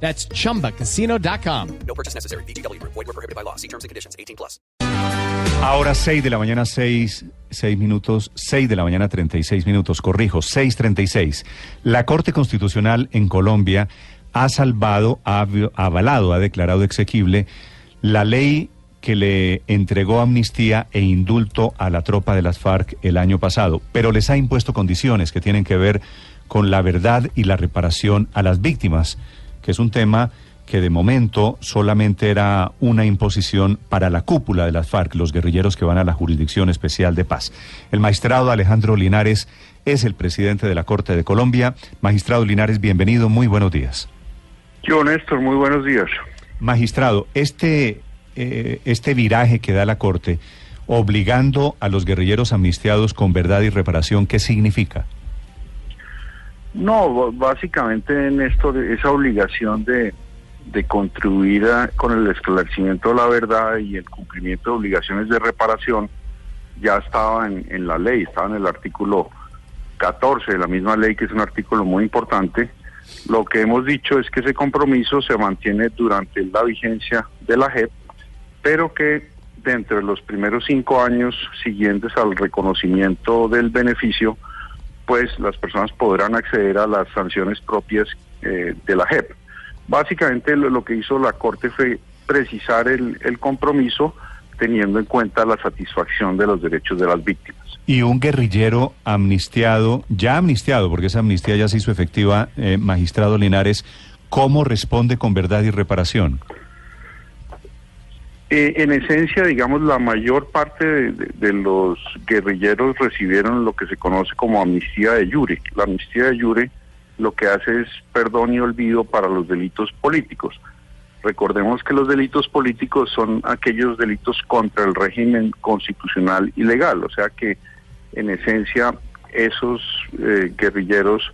That's chumbacasino.com. No purchase necessary. BGW. Void were prohibited by law. See terms and conditions. 18 plus. Ahora 6 de la mañana, 6, 6 minutos, 6 de la mañana, 36 minutos, corrijo, 6.36. La Corte Constitucional en Colombia ha salvado, ha av- avalado, ha declarado exequible la ley que le entregó amnistía e indulto a la tropa de las FARC el año pasado, pero les ha impuesto condiciones que tienen que ver con la verdad y la reparación a las víctimas, que es un tema que de momento solamente era una imposición para la cúpula de las FARC, los guerrilleros que van a la Jurisdicción Especial de Paz. El magistrado Alejandro Linares es el presidente de la Corte de Colombia. Magistrado Linares, bienvenido, muy buenos días. Yo, Néstor, muy buenos días. Magistrado, este, eh, este viraje que da la Corte, obligando a los guerrilleros amnistiados con verdad y reparación, ¿qué significa? No, básicamente, Néstor, esa obligación de, contribuir con el esclarecimiento de la verdad y el cumplimiento de obligaciones de reparación ya estaba en, en la ley, estaba en el artículo 14 de la misma ley, que es un artículo muy importante. Lo que hemos dicho es que ese compromiso se mantiene durante la vigencia de la JEP, pero que dentro de los primeros cinco años siguientes al reconocimiento del beneficio, pues las personas podrán acceder a las sanciones propias eh, de la JEP. Básicamente lo, que hizo la Corte fue precisar el, el compromiso teniendo en cuenta la satisfacción de los derechos de las víctimas. Y un guerrillero amnistiado, ya amnistiado, porque esa amnistía ya se hizo efectiva, eh, magistrado Linares, ¿cómo responde con verdad y reparación? Eh, en esencia, digamos, la mayor parte de, los guerrilleros recibieron lo que se conoce como amnistía de jure. La amnistía de jure lo que hace es perdón y olvido para los delitos políticos. Recordemos que los delitos políticos son aquellos delitos contra el régimen constitucional y legal, o sea que en esencia esos eh, guerrilleros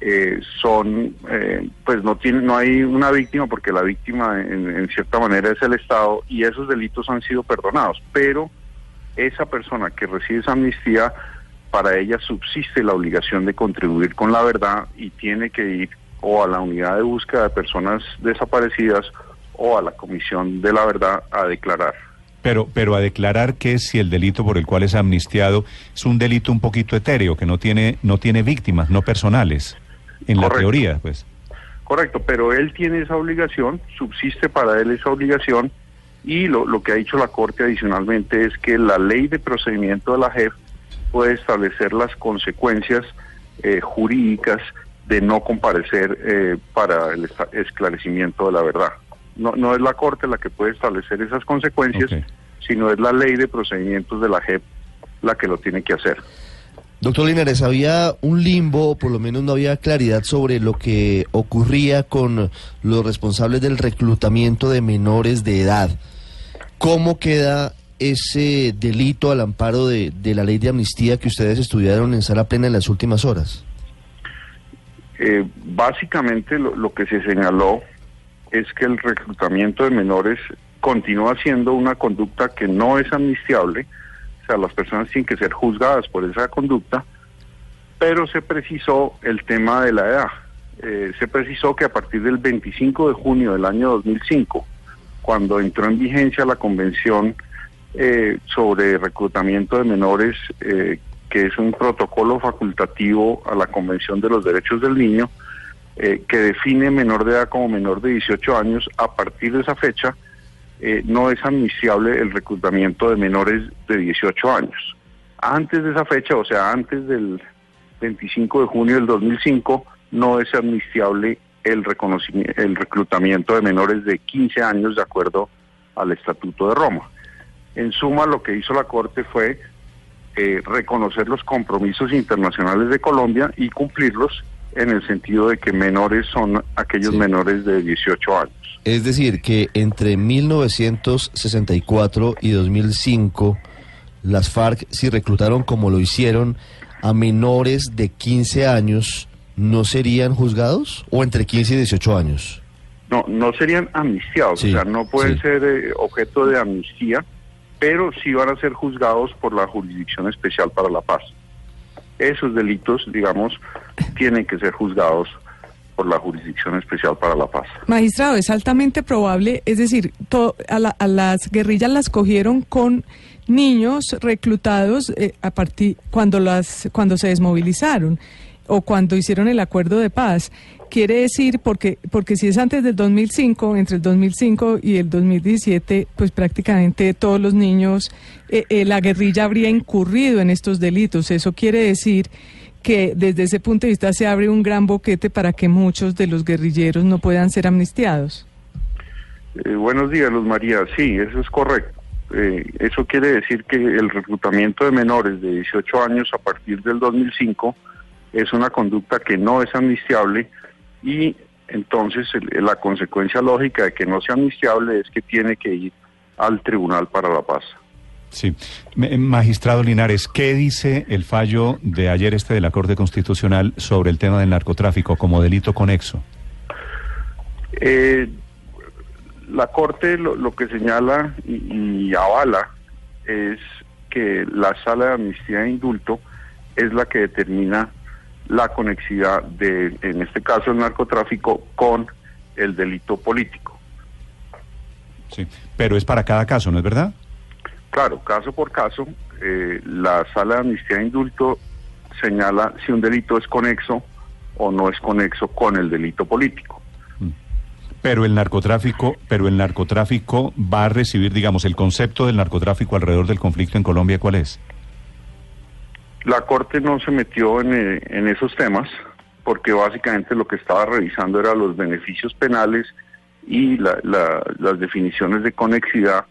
eh, son, eh, pues no tienen, no hay una víctima porque la víctima en, en cierta manera es el Estado y esos delitos han sido perdonados, pero esa persona que recibe esa amnistía, para ella subsiste la obligación de contribuir con la verdad y tiene que ir o a la unidad de búsqueda de personas desaparecidas o a la comisión de la verdad a declarar. Pero, pero a declarar que si el delito por el cual es amnistiado es un delito un poquito etéreo, que no tiene, no tiene víctimas, no personales, en la Correcto. teoría, pues. Correcto, pero él tiene esa obligación, subsiste para él esa obligación y lo, lo que ha dicho la Corte adicionalmente es que la ley de procedimiento de la JEP puede establecer las consecuencias eh, jurídicas de no comparecer eh, para el esclarecimiento de la verdad. No, no es la Corte la que puede establecer esas consecuencias, sino es la ley de procedimientos de la JEP la que lo tiene que hacer. Doctor Linares, había un limbo, por lo menos no había claridad sobre lo que ocurría con los responsables del reclutamiento de menores de edad. ¿Cómo queda ese delito al amparo de, de la ley de amnistía que ustedes estudiaron en sala plena en las últimas horas? Eh, básicamente lo, lo que se señaló es que el reclutamiento de menores continúa siendo una conducta que no es amnistiable, las personas tienen que ser juzgadas por esa conducta, pero se precisó el tema de la edad. Eh, se precisó que a partir del 25 de junio del año 2005, cuando entró en vigencia la convención eh, sobre reclutamiento de menores, eh, que es un protocolo facultativo a la Convención de los Derechos del Niño, eh, que define menor de edad como menor de 18 años, a partir de esa fecha eh, no es amnistiable el reclutamiento de menores de 18 años. Antes de esa fecha, o sea, antes del 25 de junio del 2005, no es amnistiable el, reconocimiento, el reclutamiento de menores de 15 años de acuerdo al Estatuto de Roma. En suma, lo que hizo la Corte fue eh, reconocer los compromisos internacionales de Colombia y cumplirlos en el sentido de que menores son aquellos Sí. menores de 18 años. Es decir, que entre 1964 y 2005 las FARC, si reclutaron como lo hicieron a menores de 15 años, ¿no serían juzgados? ¿O entre 15 y 18 años? No, no serían amnistiados, Sí, o sea, no pueden sí. ser eh, objeto de amnistía, pero sí van a ser juzgados por la Jurisdicción Especial para la Paz. Esos delitos, digamos, tienen que ser juzgados por la Jurisdicción Especial para la Paz. Magistrado, es altamente probable, es decir, to- a, la- a las guerrillas las cogieron con niños reclutados eh, a partir cuando las cuando se desmovilizaron o cuando hicieron el acuerdo de paz. Quiere decir porque porque si es antes del 2005, entre el 2005 y el 2017, pues prácticamente todos los niños eh, eh, la guerrilla habría incurrido en estos delitos. Eso quiere decir que desde ese punto de vista se abre un gran boquete para que muchos de los guerrilleros no puedan ser amnistiados. Eh, buenos días, Luz María. Sí, eso es correcto. Eh, eso quiere decir que el reclutamiento de menores de 18 años a partir del 2005 es una conducta que no es amnistiable y entonces la consecuencia lógica de que no sea amnistiable es que tiene que ir al Tribunal para la Paz. Sí. Me- Magistrado Linares, ¿qué dice el fallo de ayer este de la Corte Constitucional sobre el tema del narcotráfico como delito conexo? Eh, la Corte lo, lo que señala y, y avala es que la sala de amnistía e indulto es la que determina la conexidad de, en este caso, el narcotráfico con el delito político. Sí. Pero es para cada caso, ¿no es verdad? Claro, caso por caso, eh, la sala de amnistía e indulto señala si un delito es conexo o no es conexo con el delito político. Pero el narcotráfico, pero el narcotráfico va a recibir, digamos, el concepto del narcotráfico alrededor del conflicto en Colombia, ¿cuál es? La Corte no se metió en, eh, en esos temas porque básicamente lo que estaba revisando era los beneficios penales y la- la- las definiciones de conexidad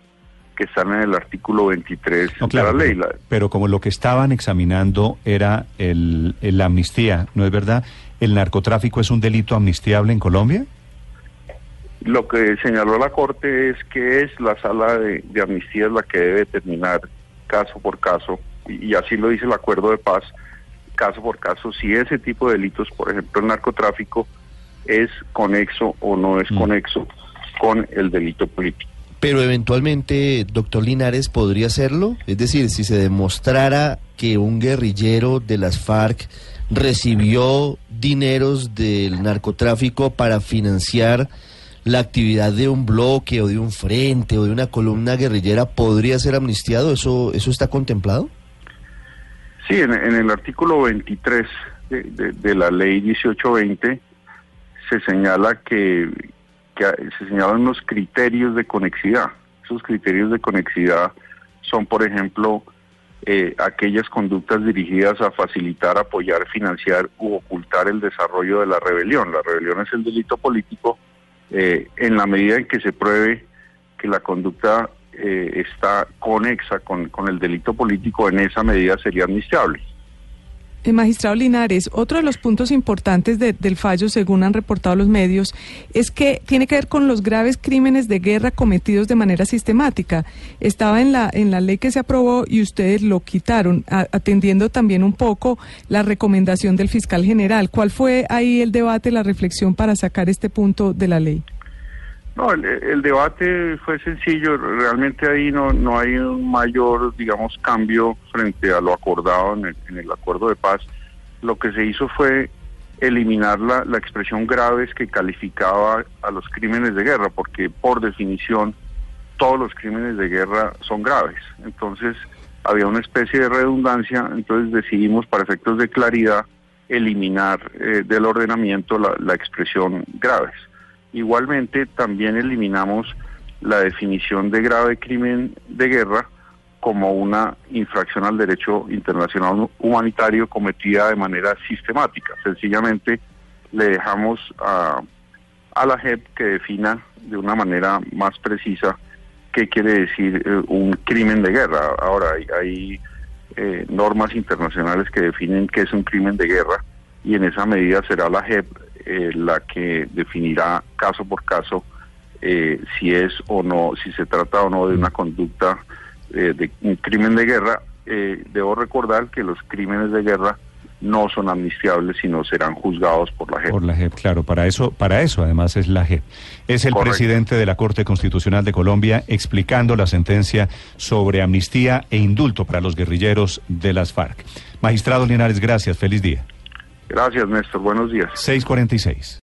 que están en el artículo 23 No, claro, de la ley. pero, como lo que estaban examinando era el, el- la amnistía, ¿no es verdad? ¿El narcotráfico es un delito amnistiable en Colombia? Lo que señaló la Corte es que es la sala de, de amnistía la que debe determinar caso por caso, y, así lo dice el acuerdo de paz, caso por caso, si ese tipo de delitos, por ejemplo el narcotráfico, es conexo o no es Mm. conexo con el delito político. Pero eventualmente, doctor Linares, ¿podría hacerlo? Es decir, si se demostrara que un guerrillero de las FARC recibió dineros del narcotráfico para financiar la actividad de un bloque o de un frente o de una columna guerrillera, ¿podría ser amnistiado? ¿Eso, eso está contemplado? Sí, en, el artículo 23 de, la ley 1820 se señala que, se señalan unos criterios de conexidad. Esos criterios de conexidad son, por ejemplo, eh, aquellas conductas dirigidas a facilitar, apoyar, financiar u ocultar el desarrollo de la rebelión. La rebelión es el delito político eh, en la medida en que se pruebe que la conducta eh, está conexa con, con el delito político, en esa medida sería amnistiable. Eh, magistrado Linares, otro de los puntos importantes de- del fallo, según han reportado los medios, es que tiene que ver con los graves crímenes de guerra cometidos de manera sistemática. Estaba en la, en la ley que se aprobó y ustedes lo quitaron, atendiendo también un poco la recomendación del fiscal general. ¿Cuál fue ahí el debate, la reflexión para sacar este punto de la ley? No, el, debate fue sencillo, realmente ahí no, no hay un mayor, digamos, cambio frente a lo acordado en el, en el acuerdo de paz. Lo que se hizo fue eliminar la, la expresión graves que calificaba a los crímenes de guerra, porque por definición todos los crímenes de guerra son graves. Entonces había una especie de redundancia, entonces decidimos para efectos de claridad eliminar eh, del ordenamiento la, la expresión graves. Igualmente, también eliminamos la definición de grave crimen de guerra como una infracción al derecho internacional humanitario cometida de manera sistemática. Sencillamente le dejamos a, a la JEP que defina de una manera más precisa qué quiere decir eh, un crimen de guerra. Ahora hay, hay, eh, normas internacionales que definen qué es un crimen de guerra y en esa medida será la JEP eh, la que definirá caso por caso eh, si es o no, si se trata o no de una conducta eh, de un crimen de guerra. Eh, debo recordar que los crímenes de guerra no son amnistiables, sino serán juzgados por la JEP. Por la JEP, claro, para eso, para eso además es la JEP. Es el Correcto. presidente de la Corte Constitucional de Colombia explicando la sentencia sobre amnistía e indulto para los guerrilleros de las FARC. Magistrado Linares, gracias, feliz día. Gracias, Néstor. Buenos días. 646.